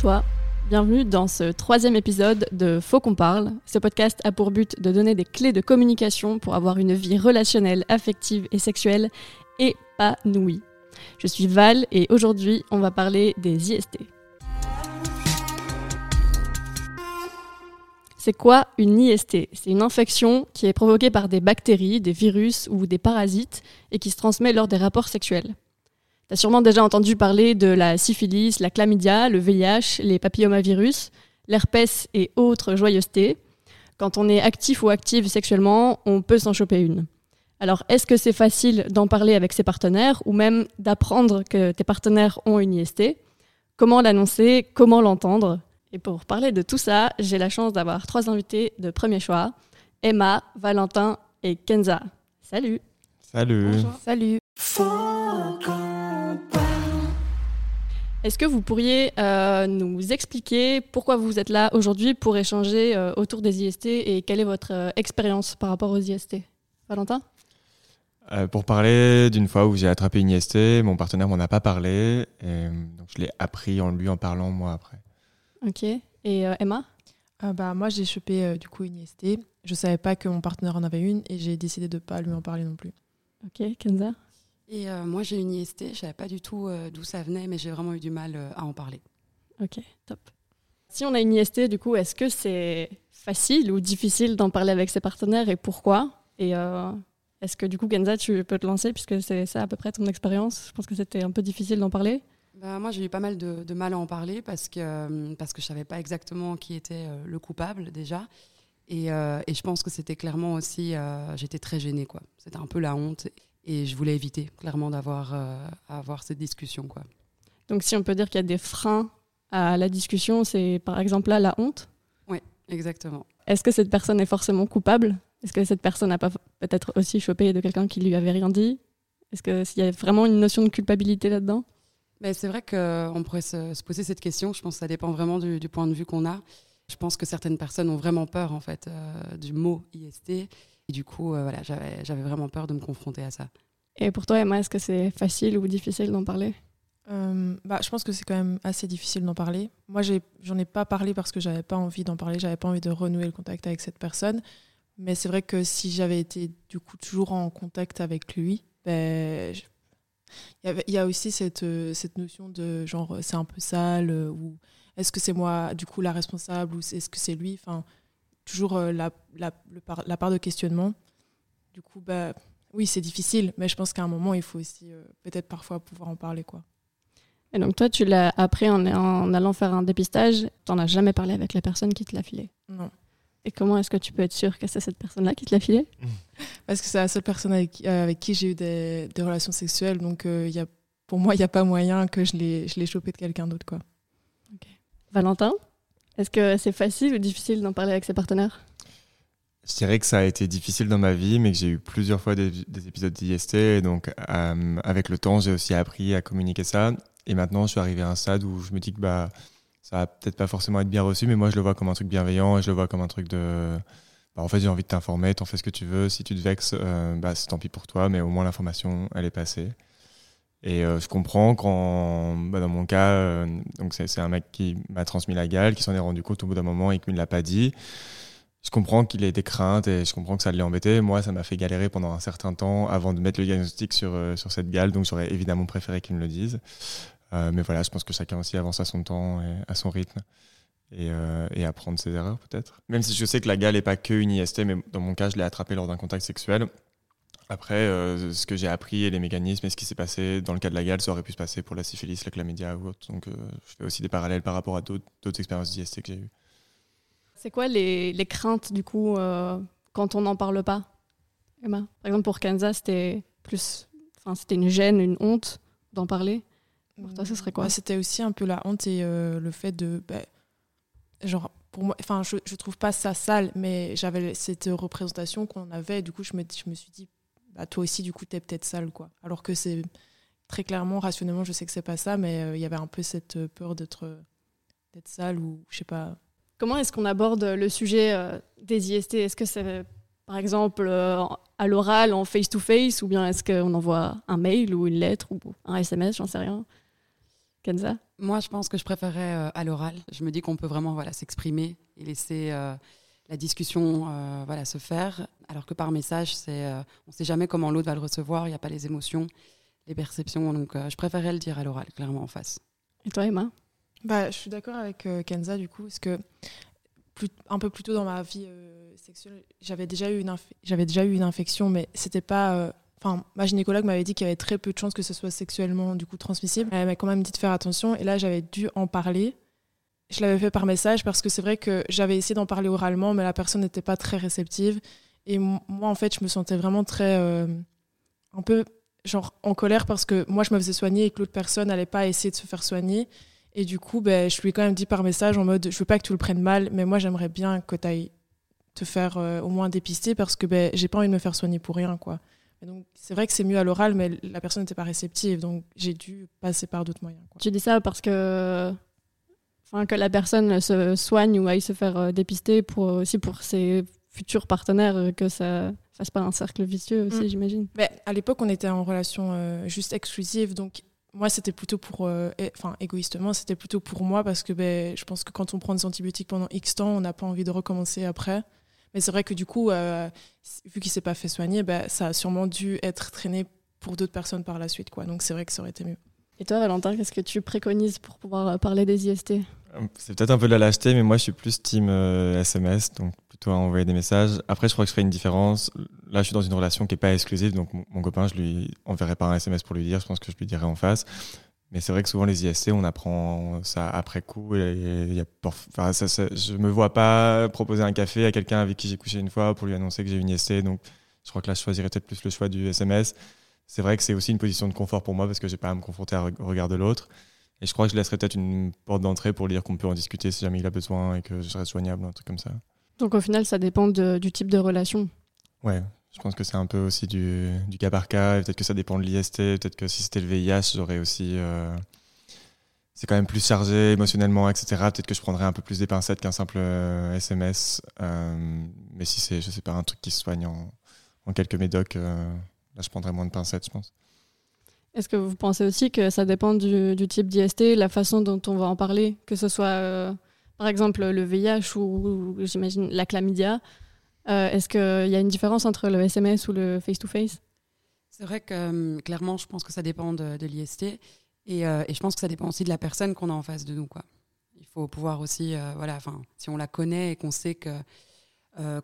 Toi Bienvenue dans ce troisième épisode de Faut qu'on parle. Ce podcast a pour but de donner des clés de communication pour avoir une vie relationnelle, affective et sexuelle épanouie. Je suis Val et aujourd'hui on va parler des IST. C'est quoi une IST C'est une infection qui est provoquée par des bactéries, des virus ou des parasites et qui se transmet lors des rapports sexuels. Tu as sûrement déjà entendu parler de la syphilis, la chlamydia, le VIH, les papillomavirus, l'herpès et autres joyeusetés. Quand on est actif ou active sexuellement, on peut s'en choper une. Alors, est-ce que c'est facile d'en parler avec ses partenaires ou même d'apprendre que tes partenaires ont une IST Comment l'annoncer? Comment l'entendre? Et pour parler de tout ça, j'ai la chance d'avoir trois invités de premier choix Emma, Valentin et Kenza. Salut. Salut. Salut Est-ce que vous pourriez euh, nous expliquer pourquoi vous êtes là aujourd'hui pour échanger euh, autour des IST et quelle est votre euh, expérience par rapport aux IST Valentin? Euh, Pour parler d'une fois où j'ai attrapé une IST, mon partenaire m'en a pas parlé, et donc je l'ai appris en lui en parlant moi après. Ok. Et euh, Emma? Euh, bah, Moi, j'ai chopé euh, du coup une IST. Je savais pas que mon partenaire en avait une et j'ai décidé de pas lui en parler non plus. Ok, Kenza? Et euh, moi, j'ai une IST, je savais pas du tout euh, d'où ça venait, mais j'ai vraiment eu du mal euh, à en parler. Ok, top. Si on a une IST, du coup, est-ce que c'est facile ou difficile d'en parler avec ses partenaires et pourquoi? Et est-ce que du coup, Kenza, tu peux te lancer puisque c'est ça à peu près ton expérience? Je pense que c'était un peu difficile d'en parler. Bah, moi, j'ai eu pas mal de, de mal à en parler parce que, parce que je savais pas exactement qui était le coupable déjà. Et, et je pense que c'était clairement aussi, j'étais très gênée, quoi. C'était un peu la honte et je voulais éviter clairement d'avoir euh, avoir cette discussion, quoi. Donc, si on peut dire qu'il y a des freins à la discussion, c'est par exemple là la honte? Exactement. Est-ce que cette personne est forcément coupable? Est-ce que cette personne n'a pas peut-être aussi chopé de quelqu'un qui lui avait rien dit? Est-ce qu'il y a vraiment une notion de culpabilité là-dedans? Mais c'est vrai qu'on pourrait se, se poser cette question. Je pense que ça dépend vraiment du, du point de vue qu'on a. Je pense que certaines personnes ont vraiment peur en fait euh, du mot IST. Et du coup, euh, voilà, j'avais vraiment peur de me confronter à ça. Et pour toi, Emma, est-ce que c'est facile ou difficile d'en parler? Euh, bah, je pense que c'est quand même assez difficile d'en parler. Moi, j'en ai, pas parlé parce que j'avais pas envie d'en parler, j'avais pas envie de renouer le contact avec cette personne. Mais c'est vrai que si j'avais été du coup toujours en contact avec lui, ben, je- il y, avait- il y a aussi cette, euh, cette notion de genre c'est un peu sale ou est-ce que c'est moi du coup la responsable ou est-ce que c'est lui? Enfin, toujours euh, la, la, le par- la part de questionnement. Du coup, bah, oui, c'est difficile, mais je pense qu'à un moment, il faut aussi euh, peut-être parfois pouvoir en parler. quoi. Et donc toi, tu l'as appris en, en allant faire un dépistage, tu n'en as jamais parlé avec la personne qui te l'a filé. Non. Et comment est-ce que tu peux être sûr que c'est cette personne-là qui te l'a filé? Parce que c'est la seule personne avec, euh, avec qui j'ai eu des, des relations sexuelles, donc euh, il y a, pour moi, il n'y a pas moyen que je l'ai je l'ai chopé de quelqu'un d'autre. quoi. Valentin? Est-ce que c'est facile ou difficile d'en parler avec ses partenaires? Je dirais que ça a été difficile dans ma vie, mais que j'ai eu plusieurs fois des, des épisodes d'IST, donc euh, avec le temps, j'ai aussi appris à communiquer ça. Et maintenant, je suis arrivé à un stade où je me dis que bah, ça va peut-être pas forcément être bien reçu, mais moi, je le vois comme un truc bienveillant, et je le vois comme un truc de... bah, en fait, j'ai envie de t'informer, t'en fais ce que tu veux. Si tu te vexes, euh, bah, c'est tant pis pour toi, mais au moins l'information, elle est passée. Et euh, je comprends quand, bah, dans mon cas, euh, donc c'est un mec qui m'a transmis la gale, qui s'en est rendu compte au bout d'un moment et qui ne l'a pas dit. Je comprends qu'il ait des craintes et je comprends que ça l'ait embêté. Moi, ça m'a fait galérer pendant un certain temps avant de mettre le diagnostic sur, euh, sur cette gale, donc j'aurais évidemment préféré qu'il me le dise. Euh, mais voilà, je pense que chacun aussi avance à son temps et à son rythme et, euh, et apprendre ses erreurs peut-être. Même si je sais que la gale n'est pas que une IST, mais dans mon cas, je l'ai attrapé lors d'un contact sexuel. Après, euh, ce que j'ai appris et les mécanismes et ce qui s'est passé dans le cas de la gale, ça aurait pu se passer pour la syphilis, la chlamydia ou autre. Donc, euh, je fais aussi des parallèles par rapport à d'autres expériences d'IST que j'ai eues. C'est quoi les, les craintes du coup euh, quand on n'en parle pas Emma? Par exemple pour Kansas, c'était plus, enfin c'était une gêne, une honte d'en parler. Pour toi, ce serait quoi? Moi, C'était aussi un peu la honte et euh, le fait de. bah, genre, pour moi, enfin, je, je trouve pas ça sale, mais j'avais cette représentation qu'on avait. Du coup, je me, je me suis dit, bah, toi aussi, du coup, t'es peut-être sale, quoi. Alors que c'est très clairement, rationnellement, je sais que c'est pas ça, mais euh, il y avait un peu cette euh, peur d'être d'être sale ou je sais pas. Comment est-ce qu'on aborde le sujet euh, des IST Est-ce que c'est par exemple euh, à l'oral, en face-to-face, ou bien est-ce qu'on envoie un mail ou une lettre ou un SMS, j'en sais rien Kenza? Moi, je pense que je préférais euh, à l'oral. Je me dis qu'on peut vraiment voilà, s'exprimer et laisser euh, la discussion euh, voilà, se faire. Alors que par message, c'est, on ne sait jamais comment l'autre va le recevoir, il n'y a pas les émotions, les perceptions. Donc, je préférais le dire à l'oral, clairement en face. Et toi, Emma? Bah, Je suis d'accord avec Kenza, du coup, parce que plus, un peu plus tôt dans ma vie sexuelle, j'avais déjà, eu une j'avais déjà eu une infection, mais c'était pas Enfin, ma gynécologue m'avait dit qu'il y avait très peu de chances que ce soit sexuellement du coup transmissible. Elle m'a quand même dit de faire attention et là j'avais dû en parler. Je l'avais fait par message parce que c'est vrai que j'avais essayé d'en parler oralement, mais la personne n'était pas très réceptive. Et moi en fait, je me sentais vraiment très euh, un peu genre en colère parce que moi je me faisais soigner et que l'autre personne n'allait pas essayer de se faire soigner. Et du coup, ben, je lui ai quand même dit par message en mode je veux pas que tu le prennes mal, mais moi j'aimerais bien que tu ailles te faire euh, au moins dépister parce que ben, j'ai pas envie de me faire soigner pour rien quoi donc, c'est vrai que c'est mieux à l'oral, mais la personne n'était pas réceptive, donc j'ai dû passer par d'autres moyens. Tu dis ça parce que, enfin, que la personne se soigne ou aille se faire euh, dépister pour, aussi pour ses futurs partenaires, euh, que ça fasse pas un cercle vicieux aussi, mm. j'imagine. À l'époque, on était en relation euh, juste exclusive, donc moi, c'était plutôt pour, enfin, égoïstement, c'était plutôt pour moi parce que ben, je pense que quand on prend des antibiotiques pendant X temps, on n'a pas envie de recommencer après. Mais c'est vrai que du coup, euh, vu qu'il s'est pas fait soigner, bah, ça a sûrement dû être traîné pour d'autres personnes par la suite. Quoi. Donc c'est vrai que ça aurait été mieux. Et toi, Valentin, qu'est-ce que tu préconises pour pouvoir parler des IST C'est peut-être un peu de la lâcheté, mais moi je suis plus team SMS, donc plutôt à envoyer des messages. Après, je crois que je ferai une différence. Là, je suis dans une relation qui n'est pas exclusive, donc mon, copain, je lui enverrai pas un SMS pour lui dire, je pense que je lui dirai en face. Mais c'est vrai que souvent les IST, on apprend ça après coup. Et y a, ça, je me vois pas proposer un café à quelqu'un avec qui j'ai couché une fois pour lui annoncer que j'ai une IST. Donc je crois que là, je choisirais peut-être plus le choix du SMS. C'est vrai que c'est aussi une position de confort pour moi parce que j'ai pas à me confronter au regard de l'autre. Et je crois que je laisserai peut-être une porte d'entrée pour dire qu'on peut en discuter si jamais il a besoin et que je serai soignable, un truc comme ça. Donc au final, ça dépend du type de relation. Ouais, je pense que c'est un peu aussi du, du cas par cas. Peut-être que ça dépend de l'IST. Peut-être que si c'était le VIH, j'aurais aussi. Euh, c'est quand même plus chargé émotionnellement, etc. Peut-être que je prendrais un peu plus des pincettes qu'un simple SMS. Euh, euh, mais si c'est, je sais pas, un truc qui se soigne en, en quelques médocs, là, je prendrais moins de pincettes, je pense. Est-ce que vous pensez aussi que ça dépend du, type d'IST, la façon dont on va en parler, que ce soit par exemple le VIH ou j'imagine la chlamydia euh, est-ce qu'il y a une différence entre le SMS ou le face-to-face? C'est vrai que hum, clairement, je pense que ça dépend de, l'IST. Euh, et, je pense que ça dépend aussi de la personne qu'on a en face de nous. Il faut pouvoir aussi, euh, voilà, si on la connaît et qu'on sait que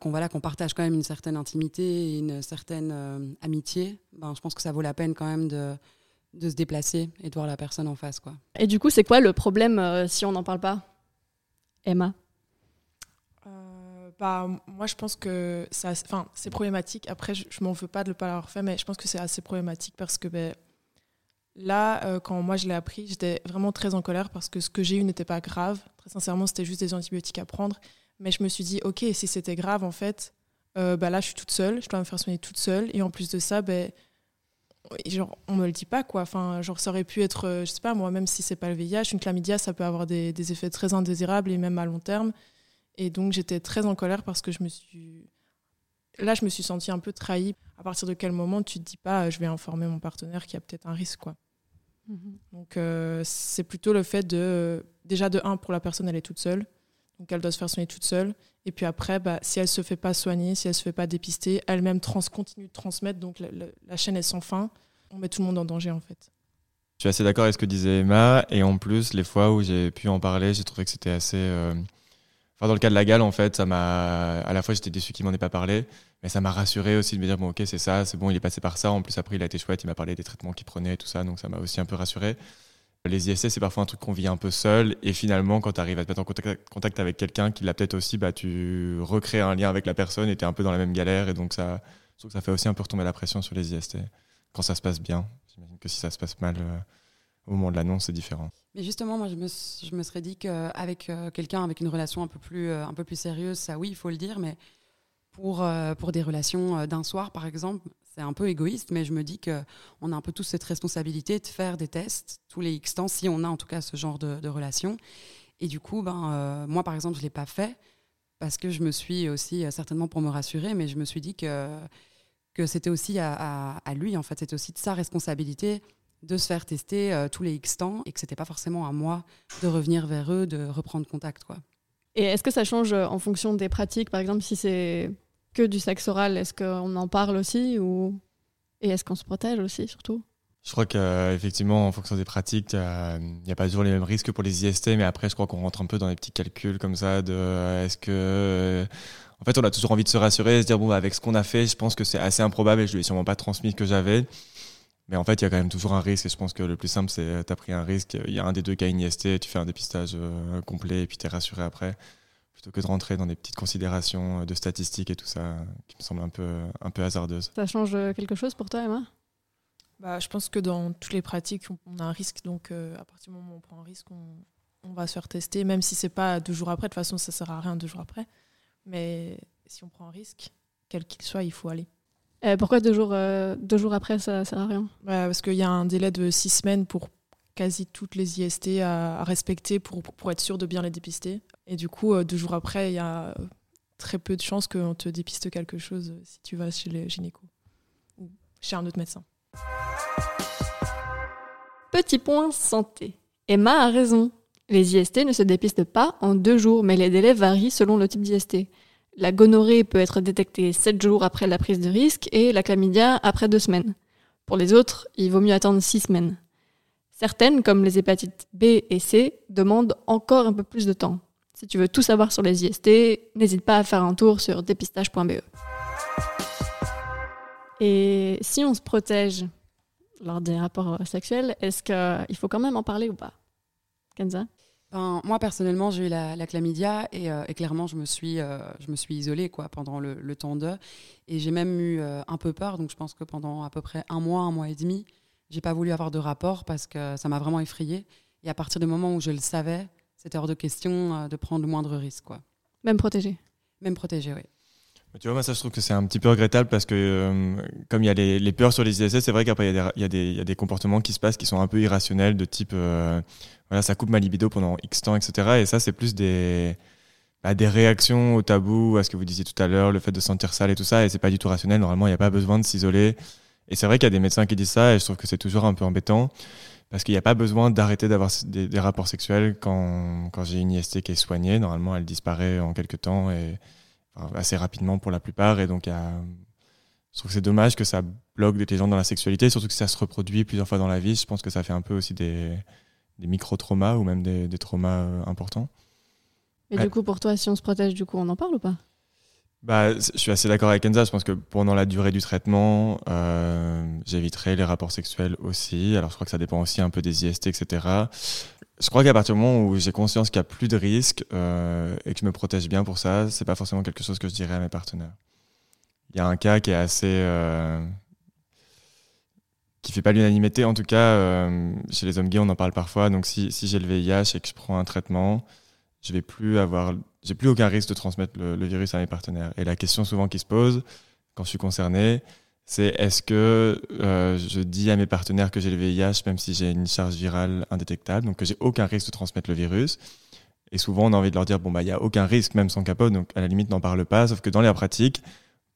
qu'on voilà, qu'on partage quand même une certaine intimité et une certaine amitié, ben, je pense que ça vaut la peine quand même de, de se déplacer et de voir la personne en face. Quoi. Et du coup, c'est quoi le problème si on n'en parle pas? Emma? Bah, moi, je pense que c'est problématique. Après, je, ne m'en veux pas de ne pas l'avoir fait, mais je pense que c'est assez problématique parce que ben, là, euh, quand moi je l'ai appris, j'étais vraiment très en colère parce que ce que j'ai eu n'était pas grave. Très sincèrement, c'était juste des antibiotiques à prendre. Mais je me suis dit, ok, si c'était grave, en fait, euh, bah là, je suis toute seule, je dois me faire soigner toute seule. Et en plus de ça, ben, genre, on me le dit pas, quoi. Enfin, genre, ça aurait pu être, euh, je sais pas, moi, même si c'est pas le VIH, une chlamydia, ça peut avoir des, des effets très indésirables et même à long terme. Et donc j'étais très en colère parce que je me suis. Là, je me suis sentie un peu trahie. À partir de quel moment tu te dis pas, je vais informer mon partenaire qu'il y a peut-être un risque, quoi. Mhm. Donc euh, c'est plutôt le fait de. Déjà, de un, pour la personne, elle est toute seule. Donc elle doit se faire soigner toute seule. Et puis après, bah, si elle se fait pas soigner, si elle se fait pas dépister, elle-même trans continue de transmettre. Donc la, chaîne est sans fin. On met tout le monde en danger, en fait. Je suis assez d'accord avec ce que disait Emma. Et en plus, les fois où j'ai pu en parler, j'ai trouvé que c'était assez. Euh, Enfin, dans le cas de la gale, en fait, ça m'a. À la fois, j'étais déçu qu'il m'en ait pas parlé, mais ça m'a rassuré aussi de me dire bon, ok, c'est ça, c'est bon, il est passé par ça. En plus, après, il a été chouette, il m'a parlé des traitements qu'il prenait et tout ça, donc ça m'a aussi un peu rassuré. Les IST, c'est parfois un truc qu'on vit un peu seul, et finalement, quand tu arrives à te mettre en contact, avec quelqu'un qui l'a peut-être aussi, bah, tu recrées un lien avec la personne et tu es un peu dans la même galère, et donc ça, que ça fait aussi un peu retomber la pression sur les IST quand ça se passe bien. J'imagine que si ça se passe mal. Euh, au moment de l'annonce, c'est différent. Mais justement, moi, je me, je me serais dit qu'avec euh, quelqu'un avec une relation un peu, plus, euh, un peu plus sérieuse, ça oui, il faut le dire, mais pour, euh, pour des relations d'un soir, par exemple, c'est un peu égoïste, mais je me dis qu'on a un peu tous cette responsabilité de faire des tests tous les X temps, si on a en tout cas ce genre de, relation. Et du coup, ben, moi, par exemple, je ne l'ai pas fait parce que je me suis aussi, certainement pour me rassurer, mais je me suis dit que, que c'était aussi à, lui, en fait, c'était aussi de sa responsabilité de se faire tester euh, tous les X temps et que c'était pas forcément à moi de revenir vers eux, de reprendre contact. Quoi. Et est-ce que ça change euh, en fonction des pratiques? Par exemple, si c'est que du sexe oral, est-ce qu'on en parle aussi ou... Et est-ce qu'on se protège aussi, surtout? Je crois qu'effectivement, en fonction des pratiques, il n'y a, pas toujours les mêmes risques pour les IST, mais après, je crois qu'on rentre un peu dans des petits calculs comme ça de est-ce que. En fait, on a toujours envie de se rassurer et se dire, bon, bah, avec ce qu'on a fait, je pense que c'est assez improbable et je lui ai sûrement pas transmis ce que j'avais. Mais en fait, il y a quand même toujours un risque et je pense que le plus simple, c'est tu as pris un risque, il y a un des deux a une IST, tu fais un dépistage euh, complet et puis tu es rassuré après, plutôt que de rentrer dans des petites considérations euh, de statistiques et tout ça, qui me semble un peu, un peu hasardeuse. Ça change quelque chose pour toi, Emma? Bah, Je pense que dans toutes les pratiques, on a un risque, donc à partir du moment où on prend un risque, on, on va se faire tester, même si c'est pas deux jours après, de toute façon, ça sert à rien deux jours après. Mais si on prend un risque, quel qu'il soit, il faut aller. Euh, pourquoi deux jours, euh, deux jours après, ça sert à rien? Bah, Parce qu'il y a un délai de six semaines pour quasi toutes les IST à, respecter pour, être sûr de bien les dépister. Et du coup, euh, deux jours après, il y a très peu de chances qu'on te dépiste quelque chose si tu vas chez les gynécos ou chez un autre médecin. Petit point santé. Emma a raison. Les IST ne se dépistent pas en deux jours, mais les délais varient selon le type d'IST. La gonorrhée peut être détectée 7 jours après la prise de risque et la chlamydia après 2 semaines. Pour les autres, il vaut mieux attendre 6 semaines. Certaines, comme les hépatites B et C, demandent encore un peu plus de temps. Si tu veux tout savoir sur les IST, n'hésite pas à faire un tour sur dépistage.be. Et si on se protège lors des rapports sexuels, est-ce qu'il faut quand même en parler ou pas? Kenza? Moi, personnellement, j'ai eu la, chlamydia euh, et, clairement, je me suis, euh, je me suis isolée quoi, pendant le, temps de. Et j'ai même eu euh, un peu peur. Donc, je pense que pendant à peu près un mois, un mois et demi, j'ai pas voulu avoir de rapport parce que ça m'a vraiment effrayée. Et à partir du moment où je le savais, c'était hors de question de prendre le moindre risque. Quoi. Même protégé Même protégé, oui. Tu vois, moi, ça, je trouve que c'est un petit peu regrettable parce que, comme il y a les, peurs sur les ISS, c'est vrai qu'après, il y, y, a des comportements qui se passent qui sont un peu irrationnels, de type voilà, ça coupe ma libido pendant X temps, etc. Et ça, c'est plus des, bah, des réactions au tabou, à ce que vous disiez tout à l'heure, le fait de sentir sale et tout ça. Et c'est pas du tout rationnel. Normalement, il n'y a pas besoin de s'isoler. Et c'est vrai qu'il y a des médecins qui disent ça, et je trouve que c'est toujours un peu embêtant. Parce qu'il n'y a pas besoin d'arrêter d'avoir des, rapports sexuels quand, quand j'ai une IST qui est soignée. Normalement, elle disparaît en quelques temps et assez rapidement pour la plupart. Et donc, il y a, je trouve que c'est dommage que ça bloque des gens dans la sexualité, surtout que ça se reproduit plusieurs fois dans la vie. Je pense que ça fait un peu aussi des, des micro-traumas ou même des, traumas euh, importants. Et du coup, pour toi, si on se protège, du coup, on en parle ou pas? Bah, je suis assez d'accord avec Kenza. Je pense que pendant la durée du traitement, euh, j'éviterai les rapports sexuels aussi. Alors, je crois que ça dépend aussi un peu des IST, etc. Je crois qu'à partir du moment où j'ai conscience qu'il n'y a plus de risques euh, et que je me protège bien pour ça, c'est pas forcément quelque chose que je dirais à mes partenaires. Il y a un cas qui est assez, qui fait pas l'unanimité. En tout cas, euh, chez les hommes gays, on en parle parfois. Donc, si, si j'ai le VIH et que je prends un traitement, je vais plus avoir, j'ai plus aucun risque de transmettre le, virus à mes partenaires. Et la question souvent qui se pose quand je suis concerné, c'est est-ce que euh, je dis à mes partenaires que j'ai le VIH même si j'ai une charge virale indétectable, donc que j'ai aucun risque de transmettre le virus. Et souvent, on a envie de leur dire bon bah il y a aucun risque même sans capote, donc à la limite n'en parle pas. Sauf que dans la pratique,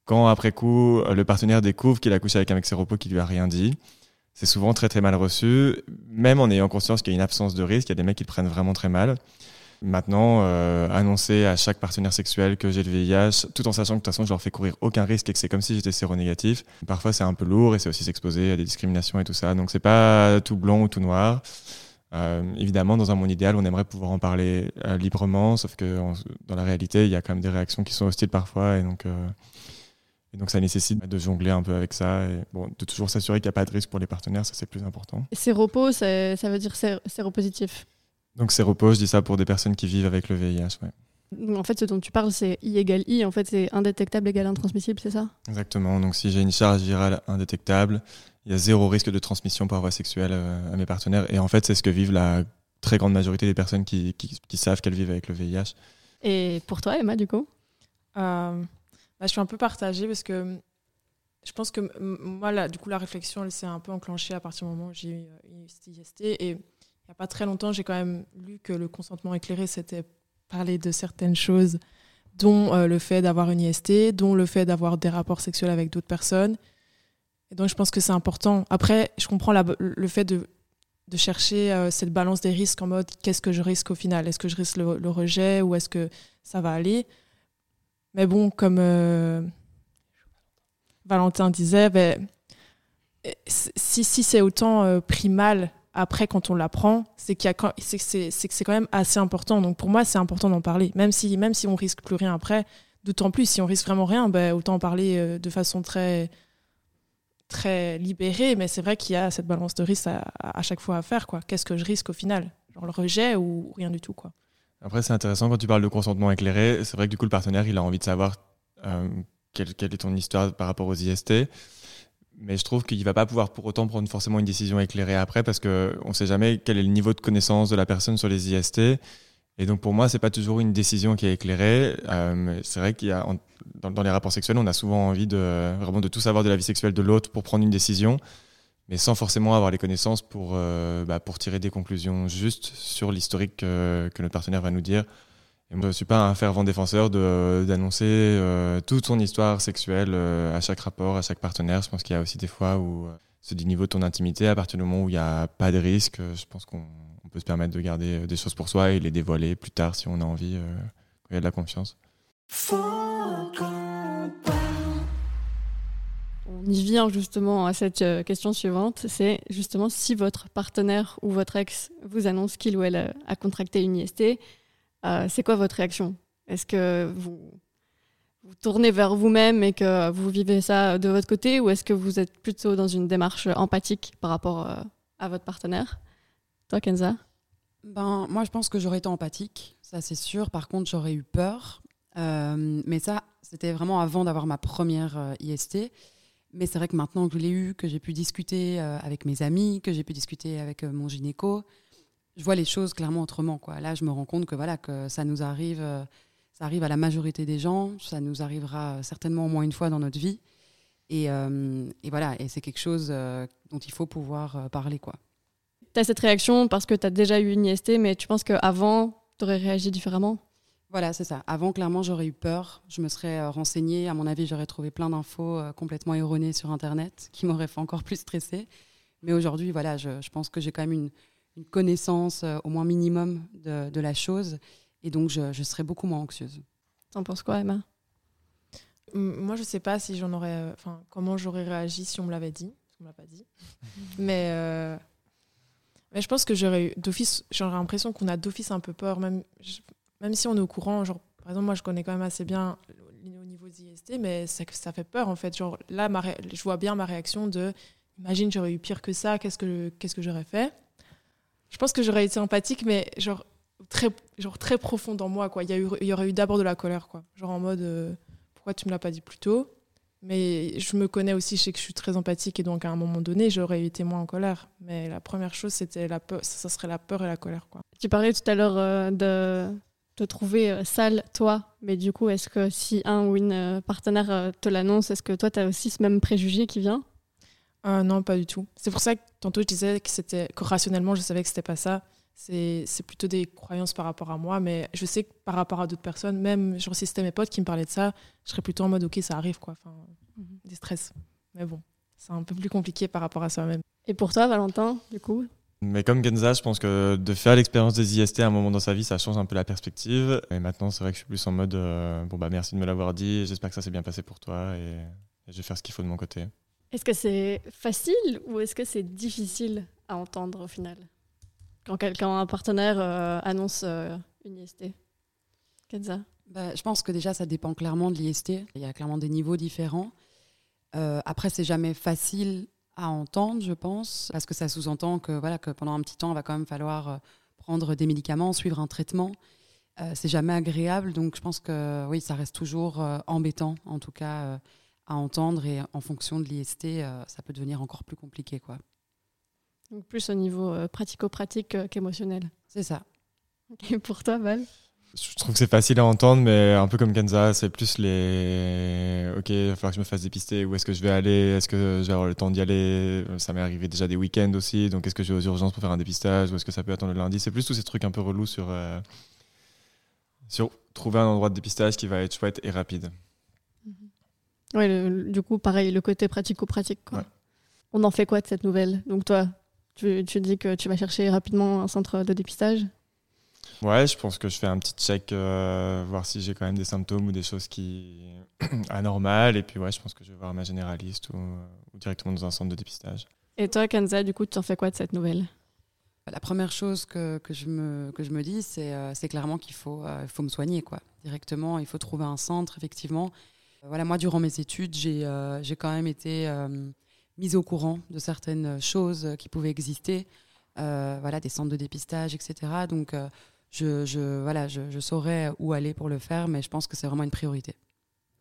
quand après coup le partenaire découvre qu'il a couché avec un mec séropos qui lui a rien dit, c'est souvent très très mal reçu, même en ayant conscience qu'il y a une absence de risque. Il y a des mecs qui le prennent vraiment très mal. Maintenant, euh, annoncer à chaque partenaire sexuel que j'ai le VIH, tout en sachant que de toute façon je leur fais courir aucun risque et que c'est comme si j'étais séronégatif, parfois c'est un peu lourd et c'est aussi s'exposer à des discriminations et tout ça. Donc c'est pas tout blanc ou tout noir. Euh, évidemment, dans un monde idéal, on aimerait pouvoir en parler euh, librement, sauf que dans la réalité, il y a quand même des réactions qui sont hostiles parfois et donc ça nécessite de jongler un peu avec ça et de toujours s'assurer qu'il n'y a pas de risque pour les partenaires, ça c'est plus important. Séropos, ça, ça veut dire séropositif Donc séropos, je dis ça pour des personnes qui vivent avec le VIH, ouais. En fait, ce dont tu parles, c'est I égale I. En fait, c'est indétectable égale intransmissible, c'est ça? Exactement. Donc, si j'ai une charge virale indétectable, il y a zéro risque de transmission par voie sexuelle euh, à mes partenaires. Et en fait, c'est ce que vivent la très grande majorité des personnes qui, qui, qui savent qu'elles vivent avec le VIH. Et pour toi, Emma, du coup? Euh, bah, je suis un peu partagée parce que je pense que moi, là, du coup, la réflexion, elle s'est un peu enclenchée à partir du moment où j'ai eu euh, IST. Et n'y a pas très longtemps, j'ai quand même lu que le consentement éclairé, c'était parler de certaines choses, dont euh, le fait d'avoir une IST, dont le fait d'avoir des rapports sexuels avec d'autres personnes. Et donc, je pense que c'est important. Après, je comprends le fait de, chercher euh, cette balance des risques en mode qu'est-ce que je risque au final? Est-ce que je risque le, rejet ou est-ce que ça va aller? Mais bon, comme euh, Valentin disait, ben, si, si c'est autant euh, pris mal après quand on l'apprend, c'est c'est quand même assez important. Donc pour moi, c'est important d'en parler, même si même si on risque plus rien après. D'autant plus si on risque vraiment rien, ben, autant en parler de façon très très libéré, mais c'est vrai qu'il y a cette balance de risque à, chaque fois à faire. Qu'est-ce que je risque au final? Genre le rejet ou rien du tout. Après, c'est intéressant quand tu parles de consentement éclairé. C'est vrai que du coup, le partenaire, il a envie de savoir euh, quelle, est ton histoire par rapport aux IST. Mais je trouve qu'il va pas pouvoir pour autant prendre forcément une décision éclairée après parce qu'on ne sait jamais quel est le niveau de connaissance de la personne sur les IST. Et donc pour moi, c'est pas toujours une décision qui est éclairée. Euh, c'est vrai qu'il y a dans, les rapports sexuels, on a souvent envie de vraiment de tout savoir de la vie sexuelle de l'autre pour prendre une décision, mais sans forcément avoir les connaissances pour euh, bah, pour tirer des conclusions justes sur l'historique que, notre partenaire va nous dire. Je suis pas un fervent défenseur d'annoncer euh, toute son histoire sexuelle à chaque rapport, à chaque partenaire. Je pense qu'il y a aussi des fois où c'est du niveau de ton intimité, à partir du moment où il n'y a pas de risque, je pense qu'on on peut se permettre de garder euh, des choses pour soi et les dévoiler plus tard si on a envie, euh, quand il y a de la confiance. On y vient justement à cette euh, question suivante, c'est justement si votre partenaire ou votre ex vous annonce qu'il ou elle a contracté une IST, c'est quoi votre réaction? Est-ce que vous, vous tournez vers vous-même et que vous vivez ça de votre côté ou est-ce que vous êtes plutôt dans une démarche empathique par rapport à votre partenaire? Toi, Kenza? Ben, Moi, je pense que j'aurais été empathique, ça c'est sûr. Par contre, j'aurais eu peur. Euh, mais ça, c'était vraiment avant d'avoir ma première euh, IST. Mais c'est vrai que maintenant que je l'ai eu, que j'ai pu discuter euh, avec mes amis, que j'ai pu discuter avec mon gynéco, je vois les choses clairement autrement. Quoi. Là, je me rends compte que, voilà, que ça nous arrive, ça arrive à la majorité des gens, ça nous arrivera certainement au moins une fois dans notre vie. Et, et voilà, et c'est quelque chose dont il faut pouvoir parler. quoi tu as cette réaction parce que tu as déjà eu une IST, mais tu penses qu'avant, tu aurais réagi différemment? Voilà, c'est ça. Avant, clairement, j'aurais eu peur. Je me serais euh, renseignée. À mon avis, j'aurais trouvé plein d'infos euh, complètement erronées sur Internet qui m'auraient fait encore plus stresser. Mais aujourd'hui, voilà, je, pense que j'ai quand même une, connaissance euh, au moins minimum de, la chose. Et donc, je, serais beaucoup moins anxieuse. T'en penses quoi, Emma? Moi, je sais pas si j'en aurais. Enfin, comment j'aurais réagi si on me l'avait dit. On me l'a pas dit. Mais mais je pense que j'aurais eu d'office, j'aurais l'impression qu'on a d'office un peu peur, même, même si on est au courant. Genre, par exemple, moi, je connais quand même assez bien au niveau d'IST, mais ça, ça fait peur en fait. Genre, là, ma je vois bien ma réaction de imagine, j'aurais eu pire que ça, qu'est-ce que, qu'est-ce que j'aurais fait? Je pense que j'aurais été empathique, mais genre très, genre, très profond dans moi. Quoi. Il, y, aurait eu d'abord de la colère, quoi. genre en mode euh, pourquoi tu me l'as pas dit plus tôt? Mais je me connais aussi, je sais que je suis très empathique et donc à un moment donné, j'aurais été moins en colère. Mais la première chose, c'était la peur, ça serait la peur et la colère. Quoi. Tu parlais tout à l'heure euh, de te trouver euh, sale, toi. Mais du coup, est-ce que si un ou une partenaire te l'annonce, est-ce que toi, tu as aussi ce même préjugé qui vient? Non, pas du tout. C'est pour ça que tantôt je disais que, c'était, que rationnellement, je savais que c'était pas ça c'est plutôt des croyances par rapport à moi, mais je sais que par rapport à d'autres personnes, même genre, si c'était mes potes qui me parlaient de ça, je serais plutôt en mode ok, ça arrive, quoi. Enfin, mhm. des stress. Mais bon, c'est un peu plus compliqué par rapport à soi-même. Et pour toi, Valentin, du coup? Mais comme Genza, je pense que de faire l'expérience des IST à un moment dans sa vie, ça change un peu la perspective. Et maintenant, c'est vrai que je suis plus en mode euh, bon, bah merci de me l'avoir dit, j'espère que ça s'est bien passé pour toi et, et je vais faire ce qu'il faut de mon côté. Est-ce que c'est facile ou est-ce que c'est difficile à entendre au final quand quelqu'un, un partenaire euh, annonce euh, une IST Kenza? Bah, Je pense que déjà, ça dépend clairement de l'IST. Il y a clairement des niveaux différents. Euh, après, c'est jamais facile à entendre, je pense, parce que ça sous-entend que, voilà, que pendant un petit temps, il va quand même falloir prendre des médicaments, suivre un traitement. c'est jamais agréable, donc je pense que oui, ça reste toujours embêtant, en tout cas, à entendre. Et en fonction de l'IST, ça peut devenir encore plus compliqué. quoi. Donc plus au niveau euh, pratico-pratique euh, qu'émotionnel. C'est ça. Et pour toi, Val? Je trouve que c'est facile à entendre, mais un peu comme Kenza, c'est plus les. Ok, il va falloir que je me fasse dépister. Où est-ce que je vais aller Est-ce que je vais avoir le temps d'y aller? Ça m'est arrivé déjà des week-ends aussi. Donc, est-ce que je vais aux urgences pour faire un dépistage Ou est-ce que ça peut attendre le lundi? C'est plus tous ces trucs un peu relous sur, euh, sur trouver un endroit de dépistage qui va être chouette et rapide. Oui, du coup, pareil, le côté pratico-pratique. On en fait quoi de cette nouvelle? Donc toi, tu, tu dis que tu vas chercher rapidement un centre de dépistage? Ouais, je pense que je fais un petit check, euh, voir si j'ai quand même des symptômes ou des choses qui anormales. Et puis ouais, je pense que je vais voir ma généraliste ou, ou directement dans un centre de dépistage. Et toi, Kenza, du coup, tu en fais quoi de cette nouvelle? La première chose que, que, je, me, que je me dis, c'est euh, clairement qu'il faut, euh, faut me soigner quoi. directement. Il faut trouver un centre, effectivement. Voilà, moi, durant mes études, j'ai j'ai quand même été mise au courant de certaines choses qui pouvaient exister. voilà, des centres de dépistage, etc. Donc, je, je, voilà, je, je, saurais où aller pour le faire, mais je pense que c'est vraiment une priorité.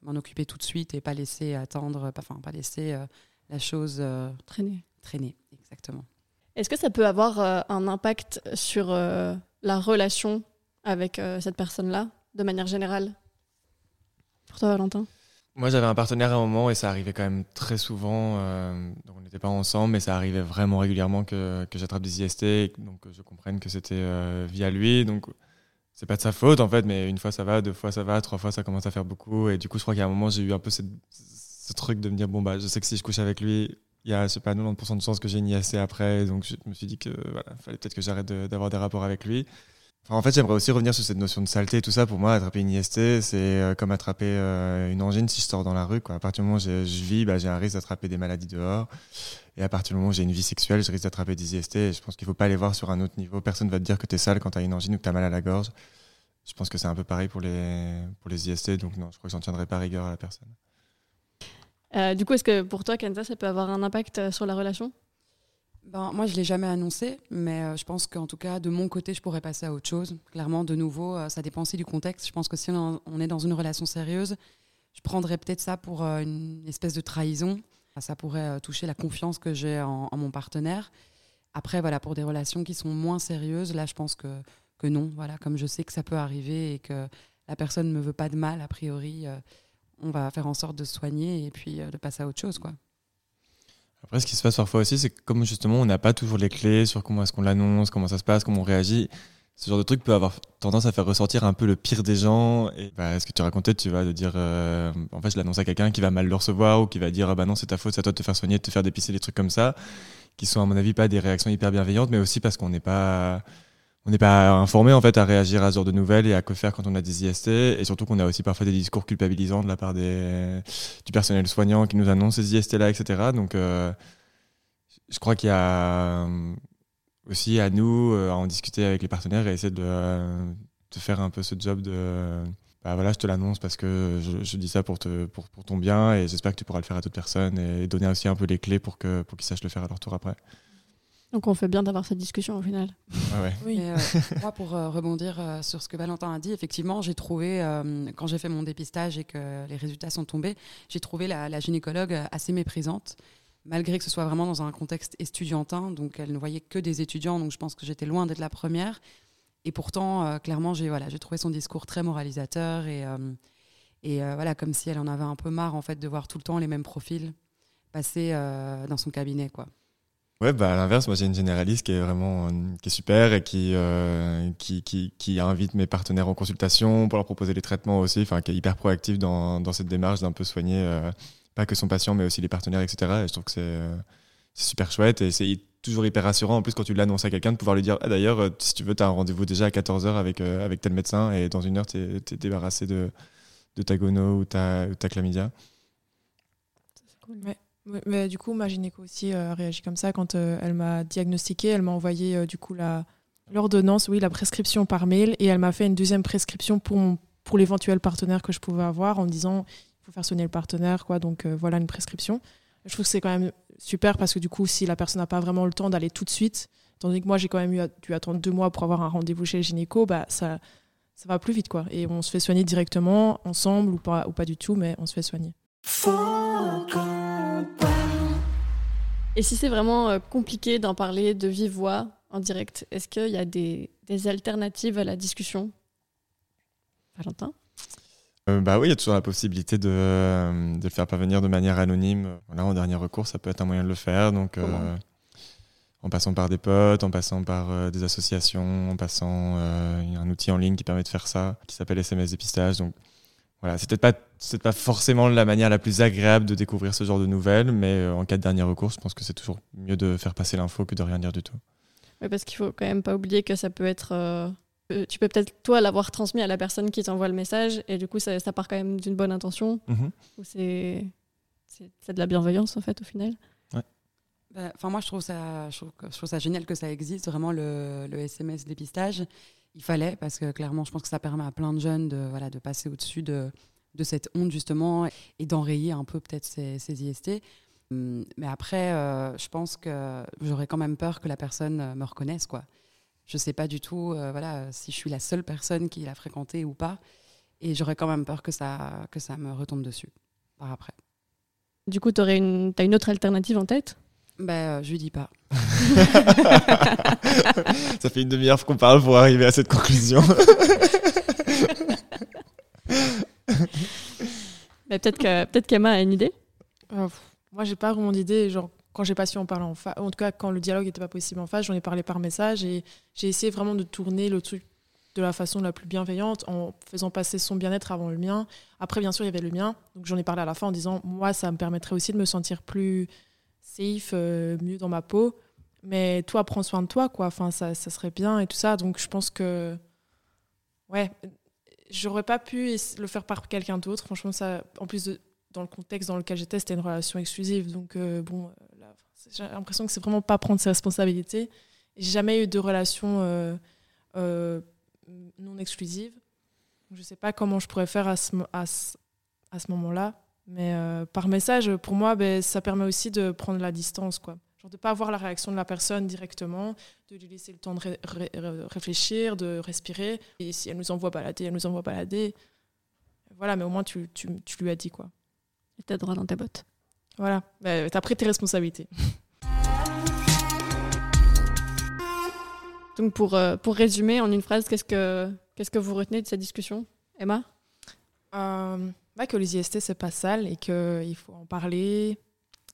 M'en occuper tout de suite et pas laisser attendre, pas, enfin, pas laisser euh, la chose euh, traîner. Traîner, exactement. Est-ce que ça peut avoir euh, un impact sur la relation avec cette personne-là, de manière générale? Pour toi, Valentin? Moi, j'avais un partenaire à un moment et ça arrivait quand même très souvent. Euh, donc on n'était pas ensemble, mais ça arrivait vraiment régulièrement que, que j'attrape des IST, et donc que je comprenne que c'était euh, via lui. Donc c'est pas de sa faute en fait, mais une fois ça va, deux fois ça va, trois fois ça commence à faire beaucoup. Et du coup, je crois qu'à un moment, j'ai eu un peu ce truc de me dire bon, bah, je sais que si je couche avec lui, il y a, je pas, 90% de chances que j'ai une IST après. Donc je me suis dit que voilà, fallait peut-être que j'arrête d'avoir des rapports avec lui en fait, j'aimerais aussi revenir sur cette notion de saleté et tout ça. Pour moi, attraper une IST, c'est euh, comme attraper euh, une angine si je sors dans la rue. À partir du moment où je, vis, bah, j'ai un risque d'attraper des maladies dehors. Et à partir du moment où j'ai une vie sexuelle, je risque d'attraper des IST. Je pense qu'il ne faut pas aller voir sur un autre niveau. Personne ne va te dire que tu es sale quand tu as une angine ou que tu as mal à la gorge. Je pense que c'est un peu pareil pour les, pour les IST. Donc non, je crois que j'en tiendrai pas rigueur à la personne. Euh, du coup, est-ce que pour toi, Kenza, ça peut avoir un impact sur la relation? Ben, moi, je ne l'ai jamais annoncé, mais euh, je pense qu'en tout cas, de mon côté, je pourrais passer à autre chose. Clairement, de nouveau, euh, ça dépend aussi du contexte. Je pense que si on, est dans une relation sérieuse, je prendrais peut-être ça pour euh, une espèce de trahison. Ça pourrait toucher la confiance que j'ai en, mon partenaire. Après, voilà, pour des relations qui sont moins sérieuses, là, je pense que, que non. Voilà, comme je sais que ça peut arriver et que la personne ne me veut pas de mal, a priori, on va faire en sorte de se soigner et puis de passer à autre chose, quoi. Après, ce qui se passe parfois aussi, c'est que comme justement, on n'a pas toujours les clés sur comment est-ce qu'on l'annonce, comment ça se passe, comment on réagit. Ce genre de truc peut avoir tendance à faire ressortir un peu le pire des gens. Et bah, ce que tu racontais, tu vas de dire, euh, en fait, je l'annonce à quelqu'un qui va mal le recevoir ou qui va dire, ah bah non, c'est ta faute, c'est à toi de te faire soigner, de te faire dépisser, des trucs comme ça, qui sont à mon avis pas des réactions hyper bienveillantes, mais aussi parce qu'on n'est pas on n'est pas informé en fait à réagir à ce genre de nouvelles et à que faire quand on a des IST et surtout qu'on a aussi parfois des discours culpabilisants de la part des, du personnel soignant qui nous annonce ces IST là etc donc euh, je crois qu'il y a euh, aussi à nous euh, à en discuter avec les partenaires et essayer de, faire un peu ce job de bah voilà, je te l'annonce parce que je, dis ça pour, te, pour, pour ton bien et j'espère que tu pourras le faire à d'autres personnes et donner aussi un peu les clés pour qu'ils pour qu'ils sachent le faire à leur tour après. Donc on fait bien d'avoir cette discussion au final. Oui. Euh, moi, pour euh, rebondir euh, sur ce que Valentin a dit, effectivement, j'ai trouvé, quand j'ai fait mon dépistage et que les résultats sont tombés, j'ai trouvé la, gynécologue assez méprisante, malgré que ce soit vraiment dans un contexte estudiantin. Donc elle ne voyait que des étudiants, donc je pense que j'étais loin d'être la première. Et pourtant, clairement, j'ai voilà, trouvé son discours très moralisateur et, et voilà, comme si elle en avait un peu marre en fait de voir tout le temps les mêmes profils passer dans son cabinet. quoi. Ouais, bah à l'inverse, moi j'ai une généraliste qui est vraiment euh, qui est super et qui, euh, qui, qui, qui, invite mes partenaires en consultation pour leur proposer des traitements aussi, enfin qui est hyper proactive dans, dans cette démarche d'un peu soigner euh, pas que son patient mais aussi les partenaires, etc. Et je trouve que c'est super chouette et c'est toujours hyper rassurant en plus quand tu l'annonces à quelqu'un de pouvoir lui dire ah, d'ailleurs si tu veux tu as un rendez-vous déjà à 14h avec, avec tel médecin et dans une heure tu es, débarrassé de, de ta gono ou ta, ou ta chlamydia. C'est cool. Ouais mais du coup, ma gynéco aussi euh, a réagi comme ça quand euh, elle m'a diagnostiqué. Elle m'a envoyé euh, du coup l'ordonnance, oui, la prescription par mail, et elle m'a fait une deuxième prescription pour pour l'éventuel partenaire que je pouvais avoir en me disant il faut faire sonner le partenaire, quoi. Donc voilà une prescription. Je trouve que c'est quand même super parce que du coup, si la personne n'a pas vraiment le temps d'aller tout de suite, tandis que moi j'ai quand même eu dû attendre deux mois pour avoir un rendez-vous chez le gynéco, bah ça ça va plus vite quoi. Et on se fait soigner directement ensemble ou pas ou pas du tout, mais on se fait soigner. Et si c'est vraiment euh, compliqué d'en parler de vive voix en direct, est-ce qu'il y a des, alternatives à la discussion? Valentin? Euh, bah oui, il y a toujours la possibilité de, euh, de, le faire parvenir de manière anonyme. Voilà, en dernier recours, ça peut être un moyen de le faire. Donc, en passant par des potes, en passant par des associations, en passant, il y a un outil en ligne qui permet de faire ça, qui s'appelle SMS dépistage. Donc, voilà, c'est peut-être pas, c'est pas forcément la manière la plus agréable de découvrir ce genre de nouvelles, mais euh, en cas de dernier recours, je pense que c'est toujours mieux de faire passer l'info que de rien dire du tout. Oui, parce qu'il faut quand même pas oublier que ça peut être. euh, euh, tu peux peut-être, toi, l'avoir transmis à la personne qui t'envoie le message, et du coup, ça, ça part quand même d'une bonne intention, Mhm. ou c'est, c'est, c'est de la bienveillance, en fait, au final. Bah, Enfin, moi, je trouve, ça, je, trouve, que- je trouve ça génial que ça existe, vraiment le, le SMS dépistage. Il fallait, parce que clairement, je pense que ça permet à plein de jeunes de, voilà, de passer au-dessus de, de cette honte, justement, et d'enrayer un peu peut-être ces, IST. Hum, Mais après, euh, je pense que j'aurais quand même peur que la personne euh, me reconnaisse, quoi. Je sais pas du tout euh, voilà, si je suis la seule personne qui l'a fréquenté ou pas. Et j'aurais quand même peur que ça, que ça me retombe dessus par après. Du coup, tu as une autre alternative en tête? Ben, euh, je lui dis pas. Ça fait une demi-heure qu'on parle pour arriver à cette conclusion. Mais peut-être, que, peut-être qu'Emma a une idée Euh, pff, moi, j'ai pas vraiment d'idée. Genre, quand j'ai pas su en parler en face, en tout cas, quand le dialogue n'était pas possible en face, j'en ai parlé par message et j'ai essayé vraiment de tourner le truc de la façon la plus bienveillante en faisant passer son bien-être avant le mien. Après, bien sûr, il y avait le mien. Donc, j'en ai parlé à la fin en disant, moi, ça me permettrait aussi de me sentir plus safe, euh, mieux dans ma peau. Mais toi, prends soin de toi, quoi. Enfin, ça, ça serait bien et tout ça. Donc, je pense que, ouais, j'aurais pas pu le faire par quelqu'un d'autre. Franchement, ça, en plus dans le contexte dans lequel j'étais, c'était une relation exclusive. Donc, euh, bon, euh, j'ai l'impression que c'est vraiment pas prendre ses responsabilités. J'ai jamais eu de relation euh, non exclusive. Je sais pas comment je pourrais faire à ce, à ce, à ce moment-là. Mais euh, par message, pour moi, ben, ça permet aussi de prendre la distance, quoi. Genre de pas avoir la réaction de la personne directement, de lui laisser le temps de ré- ré- ré- réfléchir, de respirer. Et si elle nous envoie balader, elle nous envoie balader. Voilà, mais au moins tu, tu, tu lui as dit quoi. Et t'as droit dans tes bottes. Voilà, bah, t'as pris tes responsabilités. Donc, pour, euh, pour résumer en une phrase, qu'est-ce que, qu'est-ce que vous retenez de cette discussion Emma? Euh, bah, que les IST, c'est pas sale et qu'il faut en parler.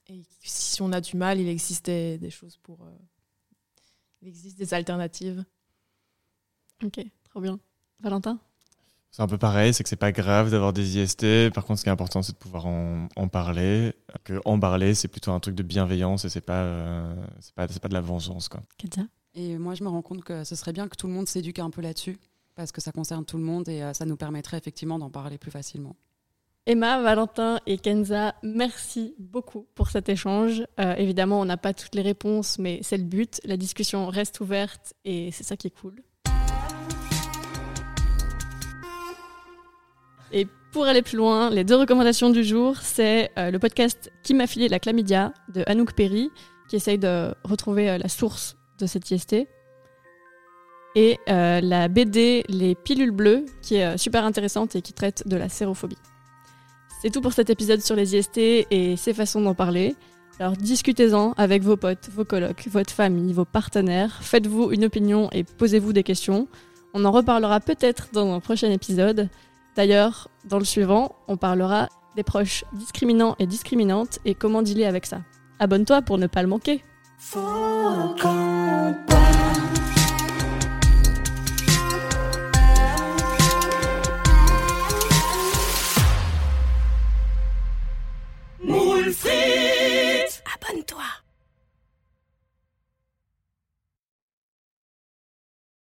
Et que si on a du mal, il existe des, des choses pour. euh, il existe des alternatives. Ok, trop bien. Valentin? C'est un peu pareil, c'est que c'est pas grave d'avoir des IST. Par contre, ce qui est important, c'est de pouvoir en, en parler. Que en parler, c'est plutôt un truc de bienveillance et c'est pas, euh, c'est pas, c'est pas de la vengeance, quoi. Et moi, je me rends compte que ce serait bien que tout le monde s'éduque un peu là-dessus, parce que ça concerne tout le monde et euh, ça nous permettrait effectivement d'en parler plus facilement. Emma, Valentin et Kenza, merci beaucoup pour cet échange. Euh, évidemment, on n'a pas toutes les réponses, mais c'est le but. La discussion reste ouverte et c'est ça qui est cool. Et pour aller plus loin, les deux recommandations du jour, c'est euh, le podcast Qui m'a filé la chlamydia de Anouk Perry, qui essaye de retrouver la source de cette IST. Et euh, la BD Les pilules bleues, qui est euh, super intéressante et qui traite de la sérophobie. C'est tout pour cet épisode sur les IST et ses façons d'en parler. Alors discutez-en avec vos potes, vos colocs, votre famille, vos partenaires. Faites-vous une opinion et posez-vous des questions. On en reparlera peut-être dans un prochain épisode. D'ailleurs, dans le suivant, on parlera des proches discriminants et discriminantes et comment dealer avec ça. Abonne-toi pour ne pas le manquer. Faut. Abonne-toi.